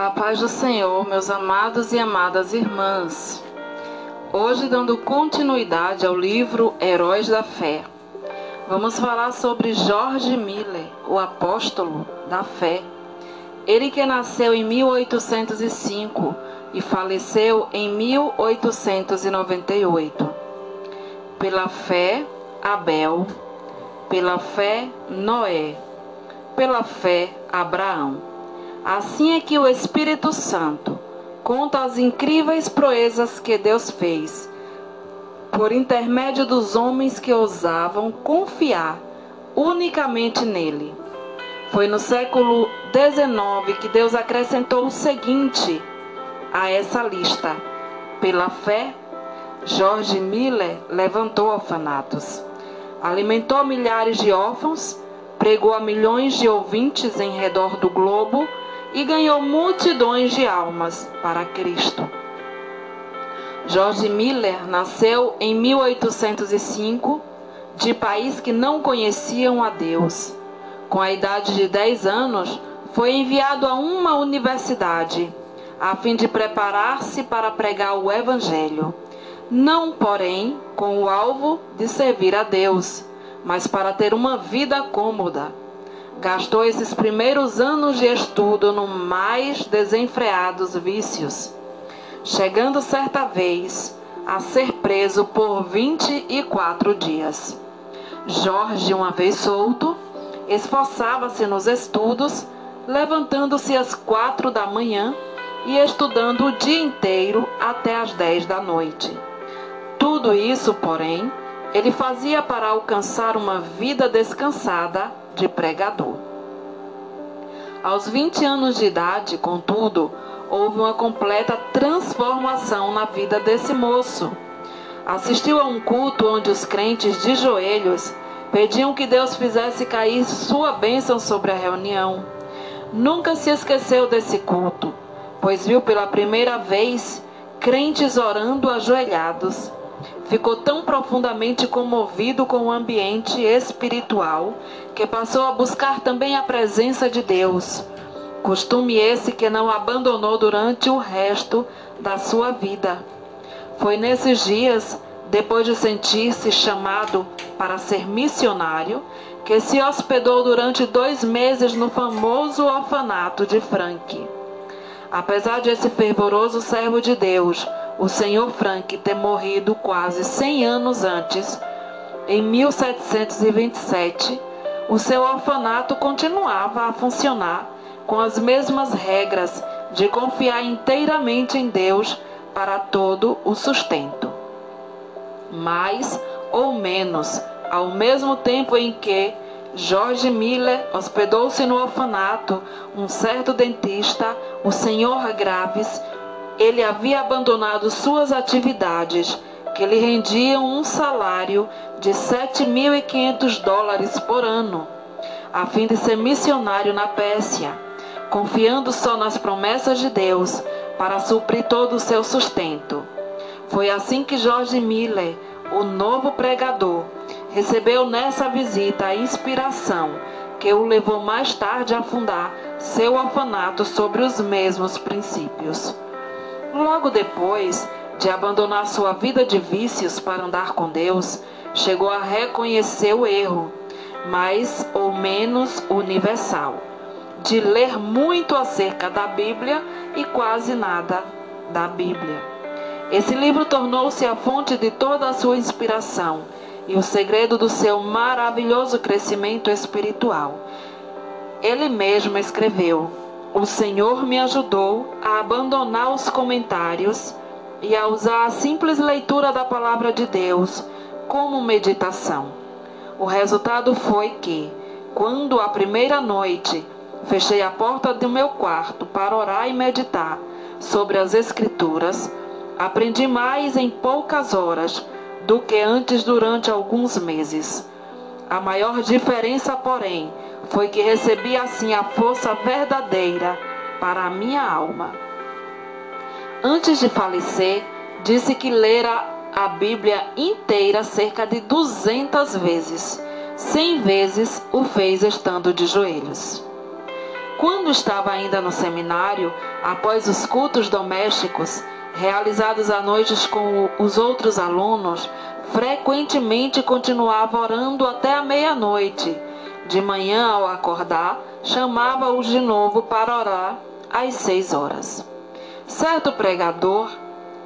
A paz do Senhor, meus amados e amadas irmãs. Hoje, dando continuidade ao livro Heróis da Fé, vamos falar sobre George Miller, o apóstolo da fé. Ele que nasceu em 1805 e faleceu em 1898. Pela fé, Abel. Pela fé, Noé. Pela fé, Abraão. Assim é que o Espírito Santo conta as incríveis proezas que Deus fez por intermédio dos homens que ousavam confiar unicamente nele. Foi no século XIX que Deus acrescentou o seguinte a essa lista: pela fé, George Miller levantou orfanatos, alimentou milhares de órfãos, pregou a milhões de ouvintes em redor do globo e ganhou multidões de almas para Cristo. George Miller nasceu em 1805, de país que não conheciam a Deus. Com a idade de 10 anos, foi enviado a uma universidade, a fim de preparar-se para pregar o Evangelho. Não, porém, com o alvo de servir a Deus, mas para ter uma vida cômoda gastou esses primeiros anos de estudo no mais desenfreados vícios, chegando certa vez a ser preso por 24 dias. Jorge, uma vez solto, esforçava-se nos estudos, levantando-se às quatro da manhã e estudando o dia inteiro até às dez da noite. Tudo isso, porém, ele fazia para alcançar uma vida descansada de pregador. Aos 20 anos de idade, contudo, houve uma completa transformação na vida desse moço. Assistiu a um culto onde os crentes de joelhos pediam que Deus fizesse cair sua bênção sobre a reunião. Nunca se esqueceu desse culto, pois viu pela primeira vez crentes orando ajoelhados ficou tão profundamente comovido com o ambiente espiritual que passou a buscar também a presença de Deus. Costume esse que não abandonou durante o resto da sua vida. Foi nesses dias, depois de sentir-se chamado para ser missionário, que se hospedou durante dois meses no famoso orfanato de Frank. Apesar de esse fervoroso servo de Deus o senhor Frank ter morrido quase 100 anos antes, em 1727, o seu orfanato continuava a funcionar com as mesmas regras de confiar inteiramente em Deus para todo o sustento. Mais ou menos ao mesmo tempo em que Jorge Miller hospedou-se no orfanato, um certo dentista, o senhor Graves, ele havia abandonado suas atividades, que lhe rendiam um salário de 7.500 dólares por ano, a fim de ser missionário na Pérsia, confiando só nas promessas de Deus para suprir todo o seu sustento. Foi assim que George Miller, o novo pregador, recebeu nessa visita a inspiração que o levou mais tarde a fundar seu orfanato sobre os mesmos princípios. Logo depois de abandonar sua vida de vícios para andar com Deus, chegou a reconhecer o erro, mais ou menos universal, de ler muito acerca da Bíblia e quase nada da Bíblia. Esse livro tornou-se a fonte de toda a sua inspiração e o segredo do seu maravilhoso crescimento espiritual. Ele mesmo escreveu: o Senhor me ajudou a abandonar os comentários e a usar a simples leitura da palavra de Deus como meditação. O resultado foi que, quando a primeira noite fechei a porta do meu quarto para orar e meditar sobre as Escrituras, aprendi mais em poucas horas do que antes durante alguns meses. A maior diferença, porém, foi que recebi assim a força verdadeira para a minha alma. Antes de falecer, disse que lera a Bíblia inteira cerca de 200 vezes. Cem vezes o fez estando de joelhos. Quando estava ainda no seminário, após os cultos domésticos, realizados à noites com os outros alunos, frequentemente continuava orando até a meia-noite. De manhã, ao acordar, chamava-os de novo para orar às seis horas. Certo pregador,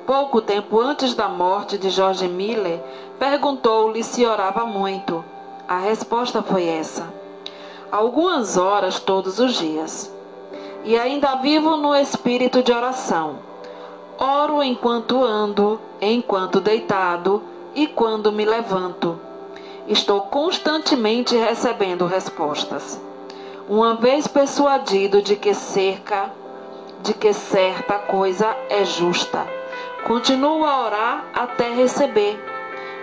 pouco tempo antes da morte de George Miller, perguntou-lhe se orava muito. A resposta foi essa: algumas horas todos os dias. E ainda vivo no espírito de oração. Oro enquanto ando, enquanto deitado e quando me levanto. Estou constantemente recebendo respostas. Uma vez persuadido de que cerca, de que certa coisa é justa, continuo a orar até receber.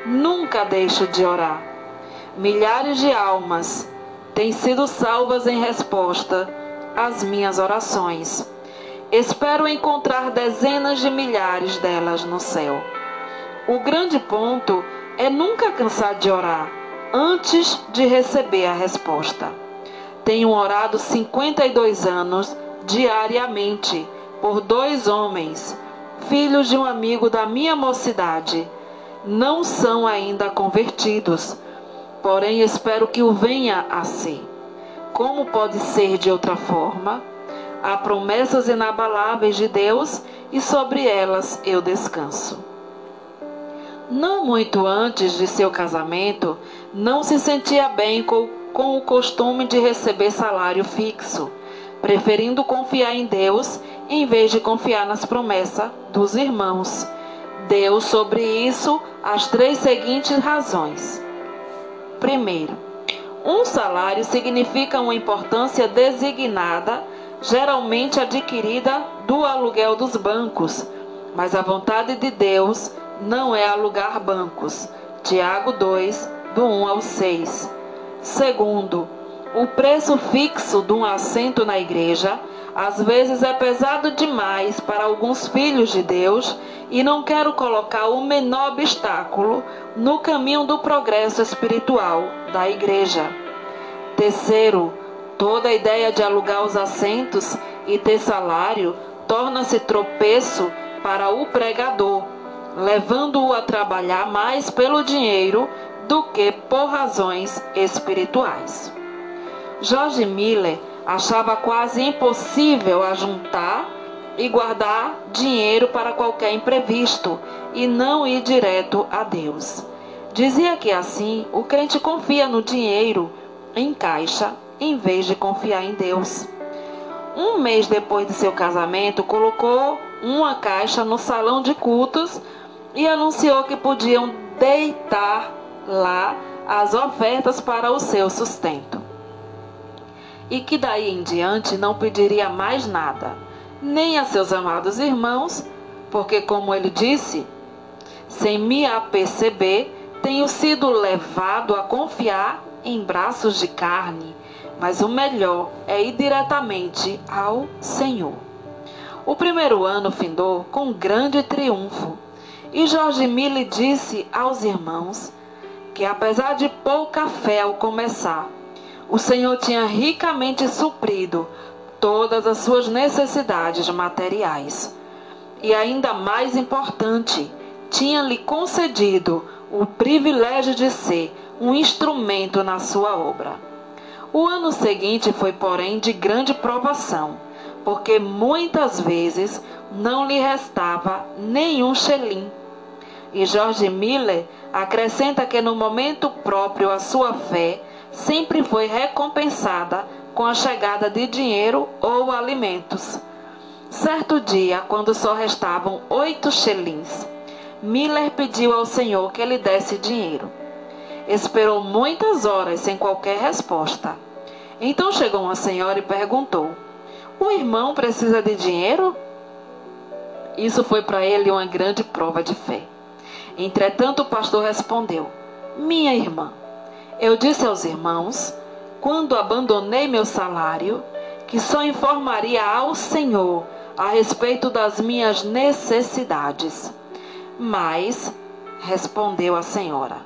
Nunca deixo de orar. Milhares de almas têm sido salvas em resposta às minhas orações. Espero encontrar dezenas de milhares delas no céu. O grande ponto é nunca cansar de orar antes de receber a resposta. Tenho orado 52 anos diariamente por dois homens, filhos de um amigo da minha mocidade. Não são ainda convertidos, porém espero que o venha a ser. Como pode ser de outra forma? Há promessas inabaláveis de Deus e sobre elas eu descanso. Não muito antes de seu casamento, não se sentia bem com, com o costume de receber salário fixo, preferindo confiar em Deus em vez de confiar nas promessas dos irmãos. Deu sobre isso as três seguintes razões. Primeiro, um salário significa uma importância designada geralmente adquirida do aluguel dos bancos, mas a vontade de Deus não é alugar bancos. Tiago 2, do 1 ao 6. Segundo, o preço fixo de um assento na igreja às vezes é pesado demais para alguns filhos de Deus e não quero colocar o menor obstáculo no caminho do progresso espiritual da igreja. Terceiro, Toda a ideia de alugar os assentos e ter salário torna-se tropeço para o pregador, levando-o a trabalhar mais pelo dinheiro do que por razões espirituais. Jorge Miller achava quase impossível ajuntar e guardar dinheiro para qualquer imprevisto e não ir direto a Deus. Dizia que assim o crente confia no dinheiro em caixa em vez de confiar em Deus. Um mês depois de seu casamento, colocou uma caixa no salão de cultos e anunciou que podiam deitar lá as ofertas para o seu sustento. E que daí em diante não pediria mais nada, nem a seus amados irmãos, porque, como ele disse, sem me aperceber, tenho sido levado a confiar em braços de carne mas o melhor é ir diretamente ao Senhor. O primeiro ano findou com grande triunfo, e Jorge Mille disse aos irmãos que, apesar de pouca fé ao começar, o Senhor tinha ricamente suprido todas as suas necessidades materiais. E ainda mais importante, tinha-lhe concedido o privilégio de ser um instrumento na sua obra. O ano seguinte foi, porém, de grande provação, porque muitas vezes não lhe restava nenhum xelim. E Jorge Miller acrescenta que no momento próprio a sua fé sempre foi recompensada com a chegada de dinheiro ou alimentos. Certo dia, quando só restavam oito xelins, Miller pediu ao Senhor que lhe desse dinheiro. Esperou muitas horas sem qualquer resposta. Então chegou uma senhora e perguntou: O irmão precisa de dinheiro? Isso foi para ele uma grande prova de fé. Entretanto, o pastor respondeu: Minha irmã, eu disse aos irmãos, quando abandonei meu salário, que só informaria ao Senhor a respeito das minhas necessidades. Mas, respondeu a senhora,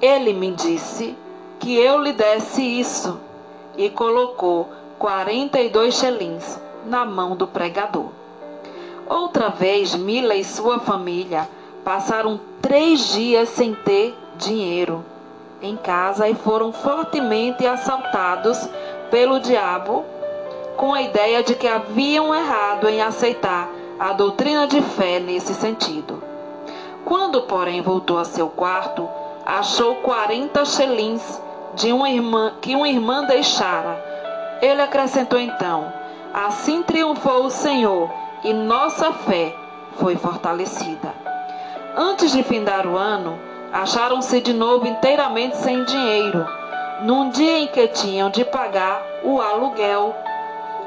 ele me disse que eu lhe desse isso e colocou 42 xelins na mão do pregador. Outra vez, Mila e sua família passaram três dias sem ter dinheiro em casa e foram fortemente assaltados pelo diabo com a ideia de que haviam errado em aceitar a doutrina de fé nesse sentido. Quando, porém, voltou a seu quarto, achou 40 xelins de uma irmã que uma irmã deixara. Ele acrescentou então: Assim triunfou o Senhor e nossa fé foi fortalecida. Antes de findar o ano, acharam-se de novo inteiramente sem dinheiro. Num dia em que tinham de pagar o aluguel,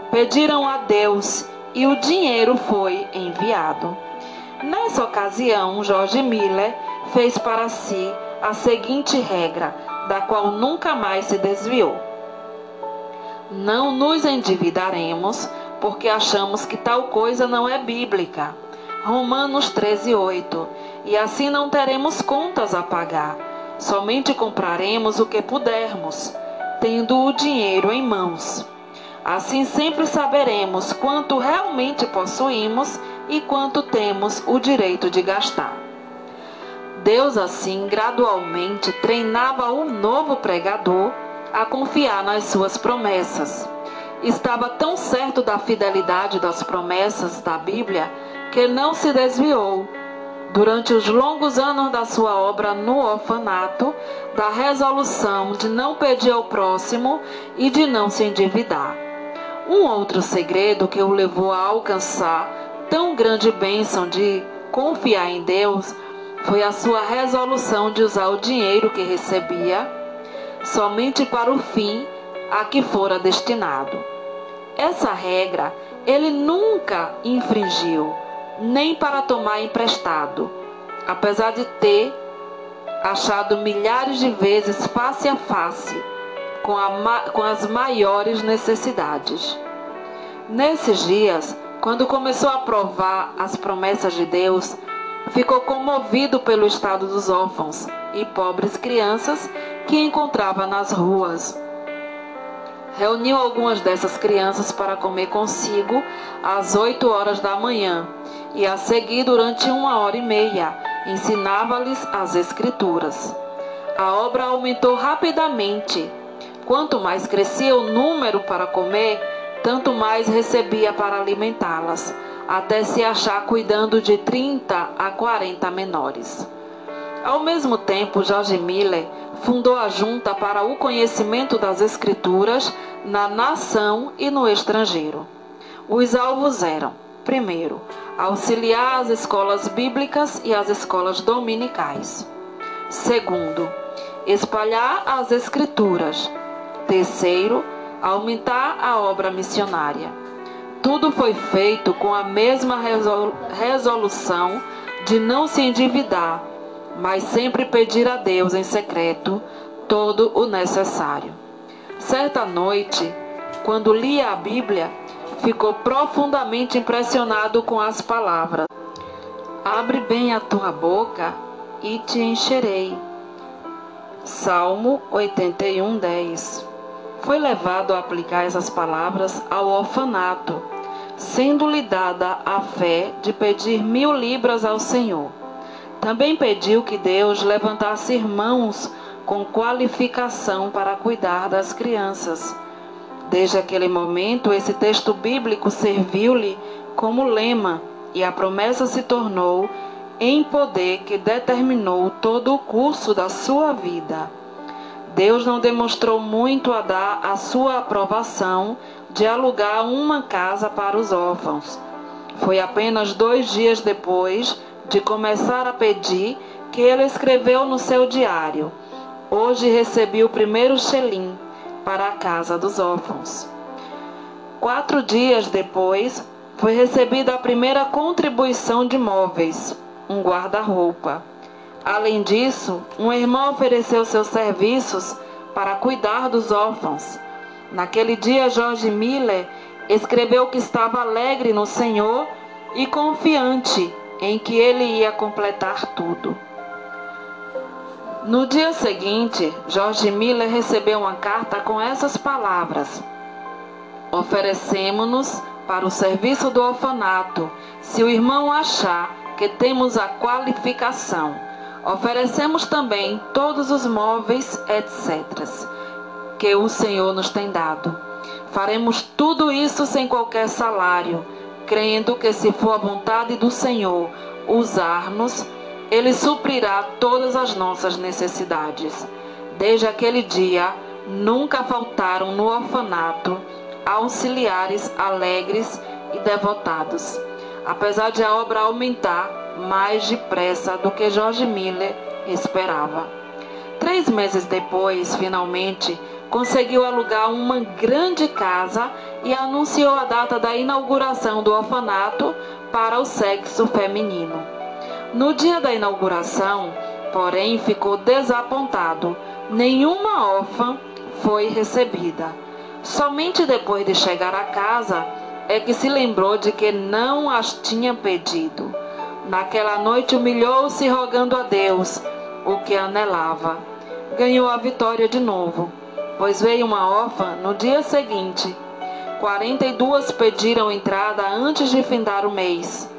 pediram a Deus e o dinheiro foi enviado. Nessa ocasião, Jorge Miller fez para si a seguinte regra, da qual nunca mais se desviou: Não nos endividaremos, porque achamos que tal coisa não é bíblica. Romanos 13, 8. E assim não teremos contas a pagar, somente compraremos o que pudermos, tendo o dinheiro em mãos. Assim sempre saberemos quanto realmente possuímos e quanto temos o direito de gastar. Deus, assim, gradualmente treinava o novo pregador a confiar nas suas promessas. Estava tão certo da fidelidade das promessas da Bíblia que não se desviou, durante os longos anos da sua obra no orfanato, da resolução de não pedir ao próximo e de não se endividar. Um outro segredo que o levou a alcançar tão grande bênção de confiar em Deus foi a sua resolução de usar o dinheiro que recebia somente para o fim a que fora destinado. Essa regra ele nunca infringiu, nem para tomar emprestado, apesar de ter achado milhares de vezes face a face com, a, com as maiores necessidades. Nesses dias, quando começou a provar as promessas de Deus, ficou comovido pelo estado dos órfãos e pobres crianças que encontrava nas ruas. Reuniu algumas dessas crianças para comer consigo às oito horas da manhã e a seguir durante uma hora e meia ensinava-lhes as Escrituras. A obra aumentou rapidamente Quanto mais crescia o número para comer, tanto mais recebia para alimentá-las, até se achar cuidando de 30 a 40 menores. Ao mesmo tempo, Jorge Miller fundou a Junta para o Conhecimento das Escrituras na nação e no estrangeiro. Os alvos eram, primeiro, auxiliar as escolas bíblicas e as escolas dominicais. Segundo, espalhar as Escrituras Terceiro, aumentar a obra missionária. Tudo foi feito com a mesma resolução de não se endividar, mas sempre pedir a Deus em secreto todo o necessário. Certa noite, quando lia a Bíblia, ficou profundamente impressionado com as palavras: Abre bem a tua boca e te encherei. Salmo 81, 10 foi levado a aplicar essas palavras ao orfanato, sendo-lhe dada a fé de pedir mil libras ao Senhor. Também pediu que Deus levantasse irmãos com qualificação para cuidar das crianças. Desde aquele momento, esse texto bíblico serviu-lhe como lema e a promessa se tornou em poder que determinou todo o curso da sua vida. Deus não demonstrou muito a dar a sua aprovação de alugar uma casa para os órfãos. Foi apenas dois dias depois de começar a pedir que ele escreveu no seu diário: Hoje recebi o primeiro xelim para a casa dos órfãos. Quatro dias depois, foi recebida a primeira contribuição de móveis, um guarda-roupa. Além disso, um irmão ofereceu seus serviços para cuidar dos órfãos. Naquele dia, Jorge Miller escreveu que estava alegre no Senhor e confiante em que ele ia completar tudo. No dia seguinte, Jorge Miller recebeu uma carta com essas palavras: Oferecemos-nos para o serviço do orfanato, se o irmão achar que temos a qualificação. Oferecemos também todos os móveis, etc., que o Senhor nos tem dado. Faremos tudo isso sem qualquer salário, crendo que, se for a vontade do Senhor usar-nos, Ele suprirá todas as nossas necessidades. Desde aquele dia, nunca faltaram no orfanato auxiliares alegres e devotados. Apesar de a obra aumentar mais depressa do que George Miller esperava. Três meses depois, finalmente, conseguiu alugar uma grande casa e anunciou a data da inauguração do orfanato para o sexo feminino. No dia da inauguração, porém, ficou desapontado. Nenhuma órfã foi recebida. Somente depois de chegar a casa é que se lembrou de que não as tinha pedido. Naquela noite humilhou-se rogando a Deus o que anelava. Ganhou a vitória de novo, pois veio uma órfã no dia seguinte. Quarenta e duas pediram entrada antes de findar o mês,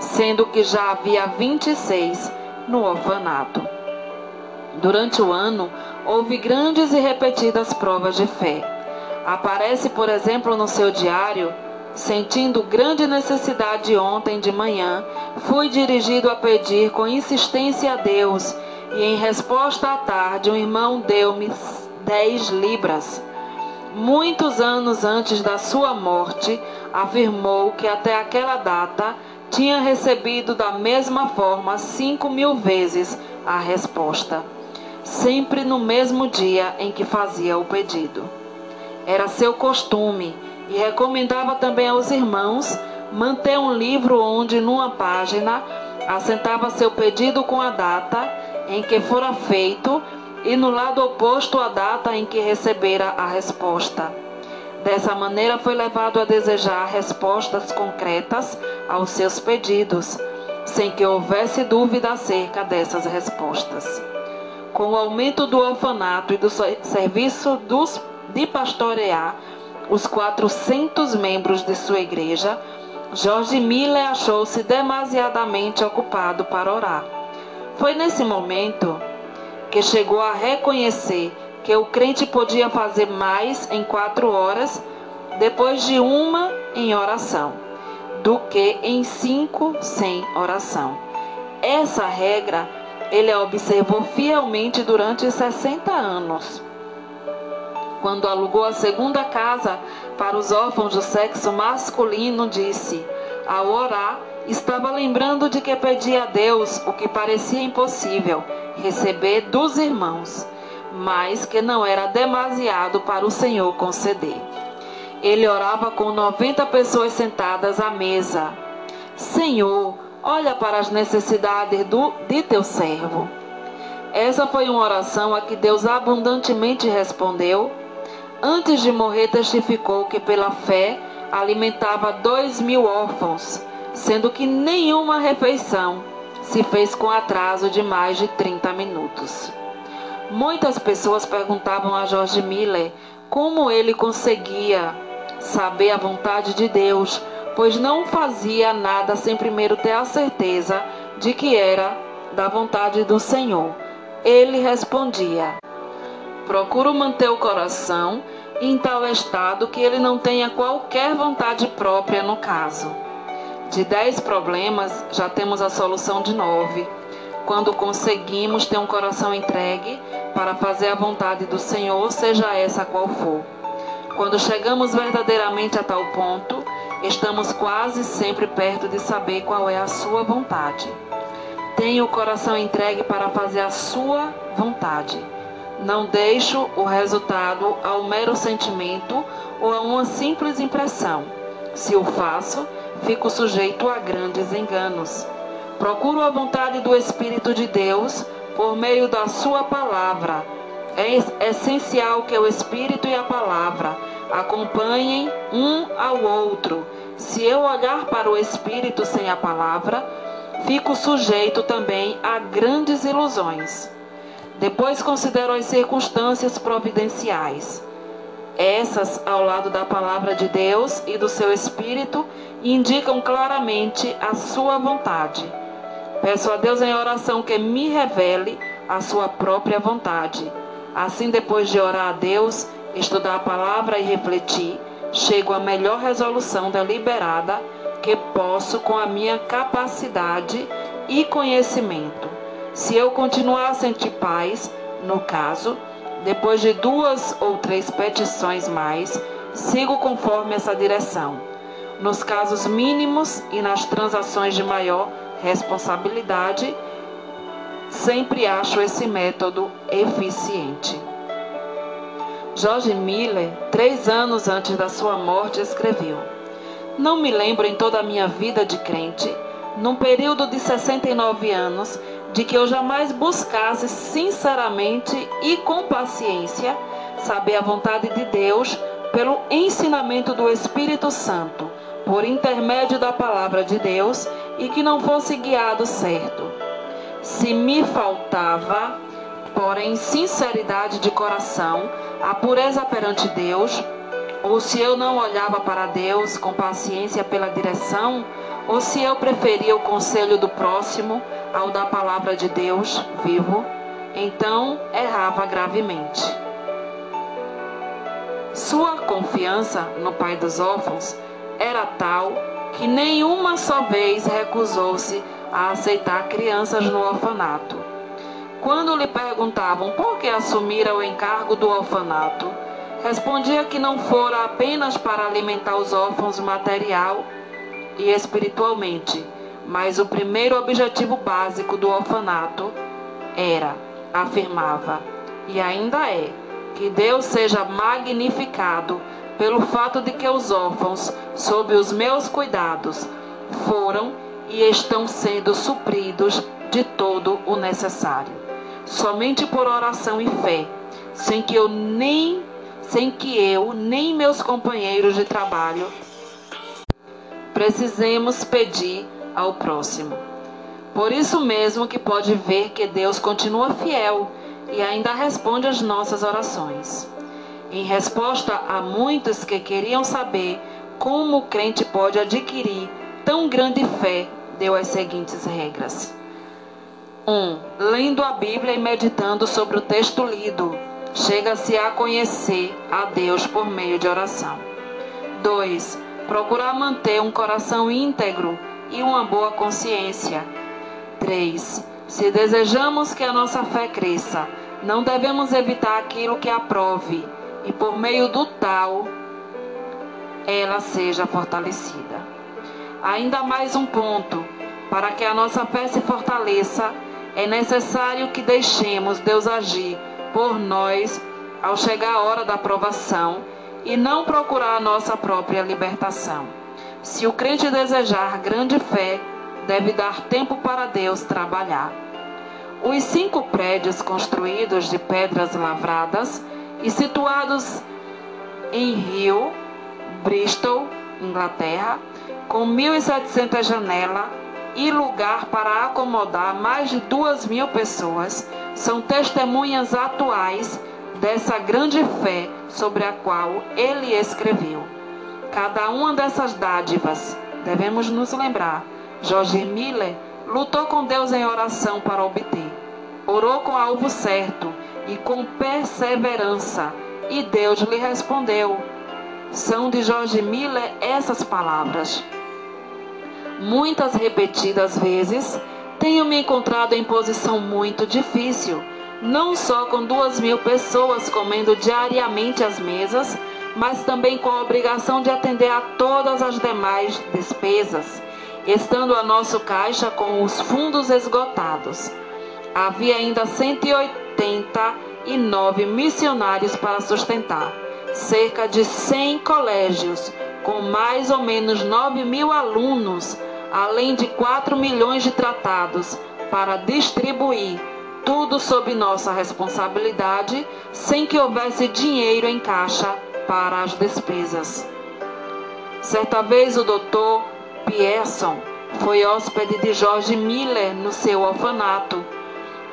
sendo que já havia vinte e seis no orfanato. Durante o ano, houve grandes e repetidas provas de fé. Aparece, por exemplo, no seu diário Sentindo grande necessidade ontem de manhã, fui dirigido a pedir com insistência a Deus, e em resposta à tarde, um irmão deu-me dez libras. Muitos anos antes da sua morte, afirmou que até aquela data tinha recebido da mesma forma cinco mil vezes a resposta, sempre no mesmo dia em que fazia o pedido. Era seu costume e recomendava também aos irmãos manter um livro onde, numa página, assentava seu pedido com a data em que fora feito e no lado oposto a data em que recebera a resposta. Dessa maneira foi levado a desejar respostas concretas aos seus pedidos, sem que houvesse dúvida acerca dessas respostas. Com o aumento do orfanato e do serviço dos, de pastorear, os 400 membros de sua igreja, Jorge Miller achou-se demasiadamente ocupado para orar. Foi nesse momento que chegou a reconhecer que o crente podia fazer mais em quatro horas depois de uma em oração do que em cinco sem oração. Essa regra ele a observou fielmente durante 60 anos quando alugou a segunda casa para os órfãos do sexo masculino, disse: Ao orar, estava lembrando de que pedia a Deus o que parecia impossível receber dos irmãos, mas que não era demasiado para o Senhor conceder. Ele orava com 90 pessoas sentadas à mesa. Senhor, olha para as necessidades do, de teu servo. Essa foi uma oração a que Deus abundantemente respondeu Antes de morrer, testificou que pela fé alimentava dois mil órfãos, sendo que nenhuma refeição se fez com atraso de mais de 30 minutos. Muitas pessoas perguntavam a George Miller como ele conseguia saber a vontade de Deus, pois não fazia nada sem primeiro ter a certeza de que era da vontade do Senhor. Ele respondia: Procuro manter o coração em tal estado que ele não tenha qualquer vontade própria no caso. De dez problemas, já temos a solução de nove. Quando conseguimos ter um coração entregue para fazer a vontade do Senhor, seja essa qual for. Quando chegamos verdadeiramente a tal ponto, estamos quase sempre perto de saber qual é a sua vontade. Tenha o coração entregue para fazer a sua vontade. Não deixo o resultado ao mero sentimento ou a uma simples impressão. Se o faço, fico sujeito a grandes enganos. Procuro a vontade do Espírito de Deus por meio da Sua palavra. É essencial que o Espírito e a palavra acompanhem um ao outro. Se eu olhar para o Espírito sem a palavra, fico sujeito também a grandes ilusões. Depois considero as circunstâncias providenciais. Essas, ao lado da palavra de Deus e do seu Espírito, indicam claramente a sua vontade. Peço a Deus em oração que me revele a sua própria vontade. Assim, depois de orar a Deus, estudar a palavra e refletir, chego à melhor resolução deliberada que posso com a minha capacidade e conhecimento. Se eu continuar a sentir paz, no caso, depois de duas ou três petições mais, sigo conforme essa direção. Nos casos mínimos e nas transações de maior responsabilidade, sempre acho esse método eficiente. George Miller, três anos antes da sua morte, escreveu: Não me lembro em toda a minha vida de crente, num período de 69 anos, de que eu jamais buscasse sinceramente e com paciência saber a vontade de Deus pelo ensinamento do Espírito Santo, por intermédio da palavra de Deus e que não fosse guiado certo. Se me faltava, porém, sinceridade de coração, a pureza perante Deus, ou se eu não olhava para Deus com paciência pela direção, ou se eu preferia o conselho do próximo ao da palavra de Deus vivo, então errava gravemente. Sua confiança no Pai dos órfãos era tal que nenhuma só vez recusou-se a aceitar crianças no orfanato. Quando lhe perguntavam por que assumira o encargo do orfanato, respondia que não fora apenas para alimentar os órfãos material e espiritualmente, mas o primeiro objetivo básico do orfanato era, afirmava, e ainda é, que Deus seja magnificado pelo fato de que os órfãos, sob os meus cuidados, foram e estão sendo supridos de todo o necessário. Somente por oração e fé, sem que eu nem sem que eu nem meus companheiros de trabalho precisemos pedir ao próximo. Por isso mesmo que pode ver que Deus continua fiel e ainda responde às nossas orações. Em resposta a muitos que queriam saber como o crente pode adquirir tão grande fé, deu as seguintes regras. 1. Um, lendo a Bíblia e meditando sobre o texto lido, chega-se a conhecer a Deus por meio de oração. 2 procurar manter um coração íntegro e uma boa consciência. 3. Se desejamos que a nossa fé cresça, não devemos evitar aquilo que aprove e por meio do tal ela seja fortalecida. Ainda mais um ponto: para que a nossa fé se fortaleça, é necessário que deixemos Deus agir por nós ao chegar a hora da aprovação e não procurar a nossa própria libertação. Se o crente desejar grande fé, deve dar tempo para Deus trabalhar. Os cinco prédios construídos de pedras lavradas e situados em Rio, Bristol, Inglaterra, com 1.700 janelas e lugar para acomodar mais de duas mil pessoas, são testemunhas atuais dessa grande fé sobre a qual ele escreveu. Cada uma dessas dádivas, devemos nos lembrar, Jorge Miller lutou com Deus em oração para obter. Orou com alvo certo e com perseverança, e Deus lhe respondeu. São de Jorge Miller essas palavras. Muitas repetidas vezes tenho me encontrado em posição muito difícil não só com duas mil pessoas comendo diariamente às mesas, mas também com a obrigação de atender a todas as demais despesas, estando a nosso caixa com os fundos esgotados. Havia ainda 189 missionários para sustentar, cerca de 100 colégios, com mais ou menos 9 mil alunos, além de 4 milhões de tratados para distribuir tudo sob nossa responsabilidade, sem que houvesse dinheiro em caixa para as despesas. Certa vez o doutor Pierson foi hóspede de George Miller no seu orfanato.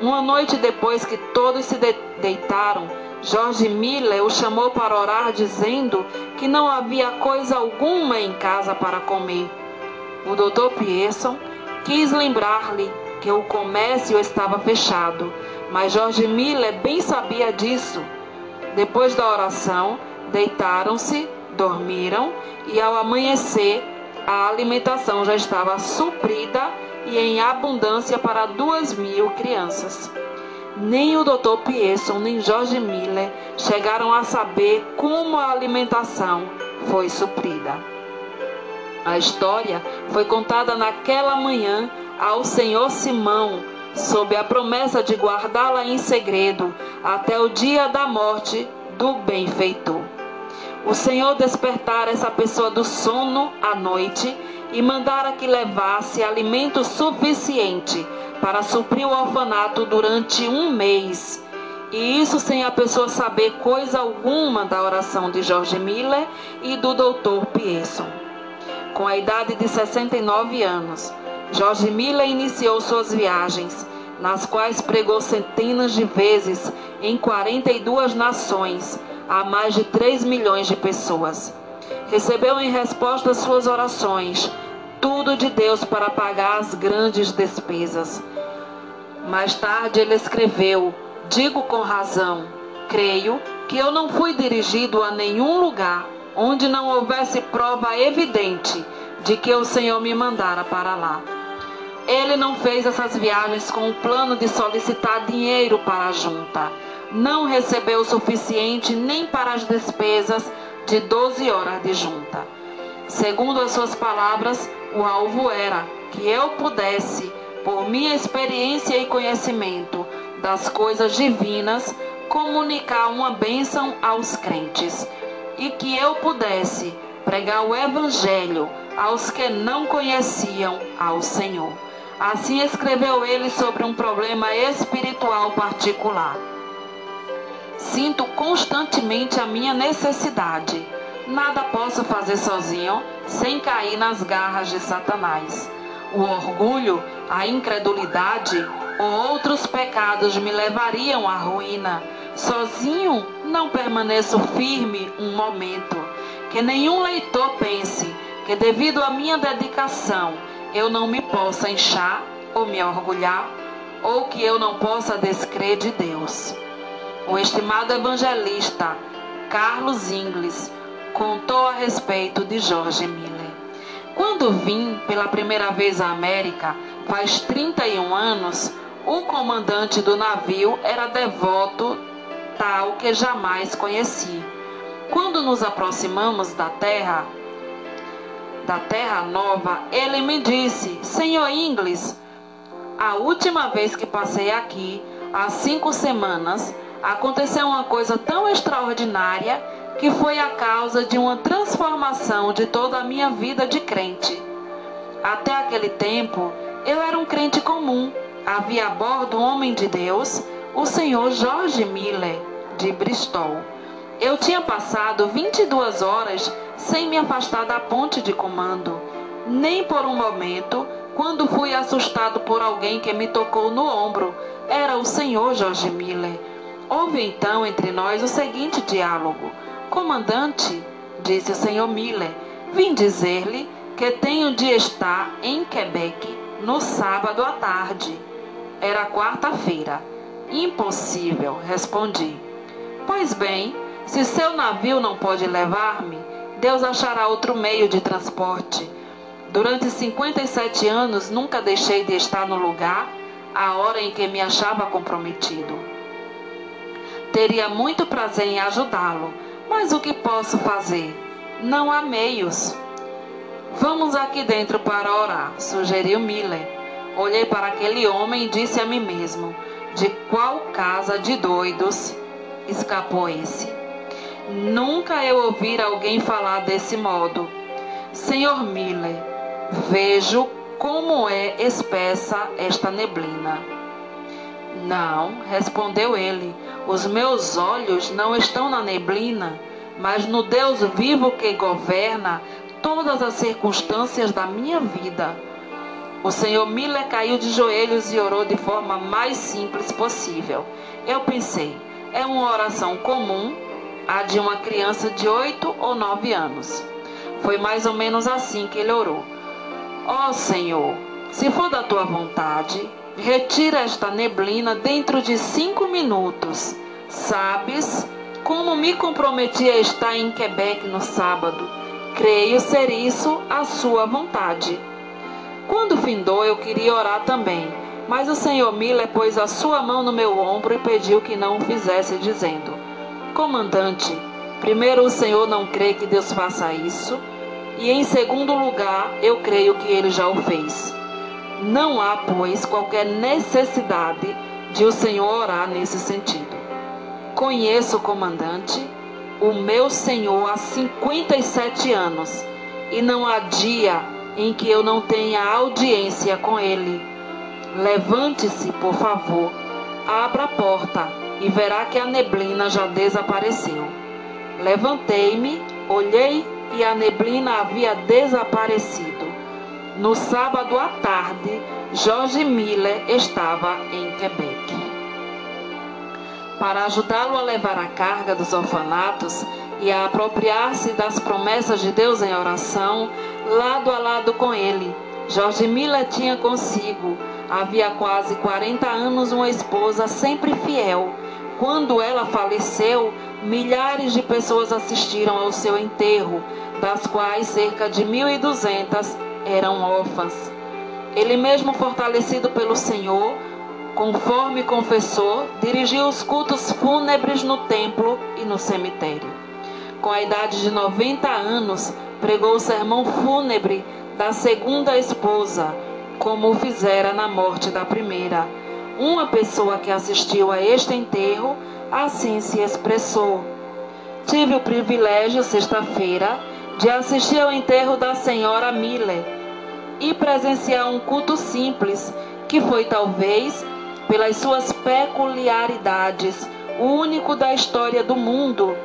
Uma noite depois que todos se de deitaram, Jorge Miller o chamou para orar, dizendo que não havia coisa alguma em casa para comer. O doutor Pearson quis lembrar-lhe que o comércio estava fechado, mas Jorge Miller bem sabia disso. Depois da oração, deitaram-se, dormiram e ao amanhecer a alimentação já estava suprida e em abundância para duas mil crianças. Nem o Dr. Pierson nem Jorge Miller chegaram a saber como a alimentação foi suprida. A história foi contada naquela manhã ao senhor Simão, sob a promessa de guardá-la em segredo até o dia da morte do benfeitor. O Senhor despertara essa pessoa do sono à noite e mandara que levasse alimento suficiente para suprir o orfanato durante um mês. E isso sem a pessoa saber coisa alguma da oração de George Miller e do Dr. Pierson. Com a idade de 69 anos, George Miller iniciou suas viagens, nas quais pregou centenas de vezes em 42 nações a mais de 3 milhões de pessoas. Recebeu em resposta suas orações tudo de Deus para pagar as grandes despesas. Mais tarde ele escreveu: Digo com razão, creio que eu não fui dirigido a nenhum lugar onde não houvesse prova evidente de que o Senhor me mandara para lá. Ele não fez essas viagens com o plano de solicitar dinheiro para a junta. Não recebeu o suficiente nem para as despesas de 12 horas de junta. Segundo as suas palavras, o alvo era que eu pudesse, por minha experiência e conhecimento das coisas divinas, comunicar uma bênção aos crentes e que eu pudesse pregar o evangelho aos que não conheciam ao Senhor. Assim escreveu ele sobre um problema espiritual particular. Sinto constantemente a minha necessidade Nada posso fazer sozinho sem cair nas garras de Satanás. O orgulho, a incredulidade ou outros pecados me levariam à ruína. Sozinho não permaneço firme um momento. Que nenhum leitor pense que, devido à minha dedicação, eu não me possa inchar ou me orgulhar, ou que eu não possa descrer de Deus. O estimado evangelista Carlos Ingles contou a respeito de Jorge Miller. Quando vim pela primeira vez à América, faz 31 anos, o comandante do navio era devoto tal que jamais conheci. Quando nos aproximamos da terra, da terra nova, ele me disse: Senhor Ingles, a última vez que passei aqui, há cinco semanas, aconteceu uma coisa tão extraordinária que foi a causa de uma transformação de toda a minha vida de crente. Até aquele tempo, eu era um crente comum. Havia a bordo um homem de Deus, o senhor Jorge Miller, de Bristol. Eu tinha passado 22 horas sem me afastar da ponte de comando. Nem por um momento, quando fui assustado por alguém que me tocou no ombro, era o senhor Jorge Miller. Houve então entre nós o seguinte diálogo. Comandante, disse o senhor Miller, vim dizer-lhe que tenho de estar em Quebec no sábado à tarde. Era quarta-feira. Impossível, respondi. Pois bem, se seu navio não pode levar-me, Deus achará outro meio de transporte. Durante 57 anos nunca deixei de estar no lugar a hora em que me achava comprometido. Teria muito prazer em ajudá-lo mas o que posso fazer? Não há meios. Vamos aqui dentro para orar, sugeriu Miller. Olhei para aquele homem e disse a mim mesmo: De qual casa de doidos escapou esse? Nunca eu ouvi alguém falar desse modo. Senhor Miller, vejo como é espessa esta neblina. Não, respondeu ele, os meus olhos não estão na neblina, mas no Deus vivo que governa todas as circunstâncias da minha vida. O Senhor Miller caiu de joelhos e orou de forma mais simples possível. Eu pensei, é uma oração comum, a de uma criança de 8 ou 9 anos. Foi mais ou menos assim que ele orou: Ó oh, Senhor, se for da tua vontade, retira esta neblina dentro de cinco minutos. Sabes como me comprometi a estar em Quebec no sábado. Creio ser isso a sua vontade. Quando findou, eu queria orar também, mas o senhor Miller pôs a sua mão no meu ombro e pediu que não o fizesse, dizendo: Comandante, primeiro o senhor não crê que Deus faça isso, e em segundo lugar, eu creio que ele já o fez. Não há, pois, qualquer necessidade de o senhor orar nesse sentido. Conheço o comandante, o meu senhor, há 57 anos, e não há dia em que eu não tenha audiência com ele. Levante-se, por favor, abra a porta e verá que a neblina já desapareceu. Levantei-me, olhei e a neblina havia desaparecido. No sábado à tarde, Jorge Miller estava em Quebec. Para ajudá-lo a levar a carga dos orfanatos e a apropriar-se das promessas de Deus em oração, lado a lado com ele. Jorge Miller tinha consigo, havia quase 40 anos, uma esposa sempre fiel. Quando ela faleceu, milhares de pessoas assistiram ao seu enterro, das quais cerca de 1.200 eram órfãs. Ele mesmo, fortalecido pelo Senhor, conforme confessou, dirigiu os cultos fúnebres no templo e no cemitério. Com a idade de 90 anos, pregou o sermão fúnebre da segunda esposa, como o fizera na morte da primeira. Uma pessoa que assistiu a este enterro assim se expressou. Tive o privilégio, sexta-feira, de assistir ao enterro da senhora Miller e presenciar um culto simples, que foi talvez, pelas suas peculiaridades, o único da história do mundo.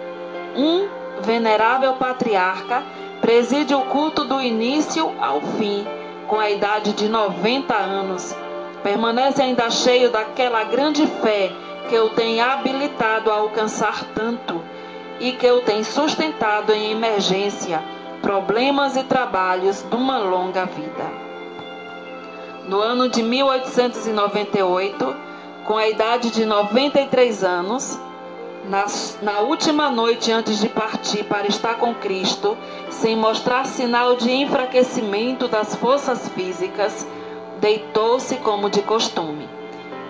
Um venerável patriarca preside o culto do início ao fim, com a idade de 90 anos. Permanece ainda cheio daquela grande fé que o tem habilitado a alcançar tanto e que o tem sustentado em emergência, problemas e trabalhos de uma longa vida. No ano de 1898, com a idade de 93 anos, na, última noite antes de partir para estar com Cristo, sem mostrar sinal de enfraquecimento das forças físicas, deitou-se como de costume.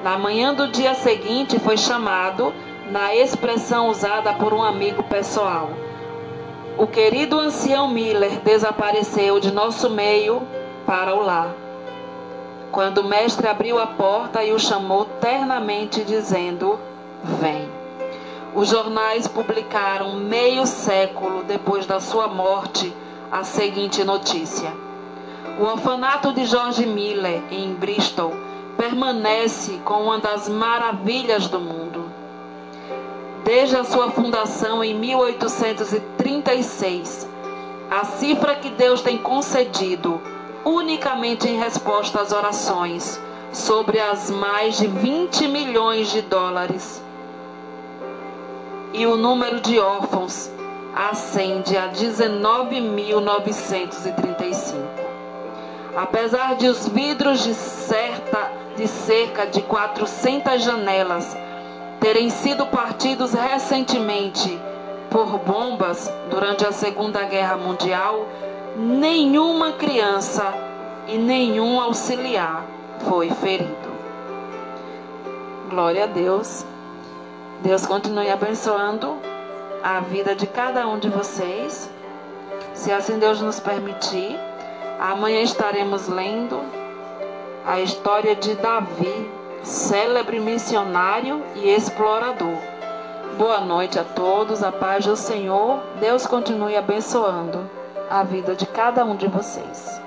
Na manhã do dia seguinte, foi chamado, na expressão usada por um amigo pessoal. O querido ancião Miller desapareceu de nosso meio para o lar. Quando o mestre abriu a porta e o chamou ternamente, dizendo: Vem. Os jornais publicaram meio século depois da sua morte a seguinte notícia: O orfanato de George Miller, em Bristol, permanece com uma das maravilhas do mundo. Desde a sua fundação em 1836, a cifra que Deus tem concedido unicamente em resposta às orações sobre as mais de 20 milhões de dólares e o número de órfãos ascende a 19.935. Apesar de os vidros de, certa, de cerca de 400 janelas terem sido partidos recentemente por bombas durante a Segunda Guerra Mundial, nenhuma criança e nenhum auxiliar foi ferido. Glória a Deus. Deus continue abençoando a vida de cada um de vocês. Se assim Deus nos permitir, amanhã estaremos lendo a história de Davi, célebre missionário e explorador. Boa noite a todos, a paz do Senhor. Deus continue abençoando a vida de cada um de vocês.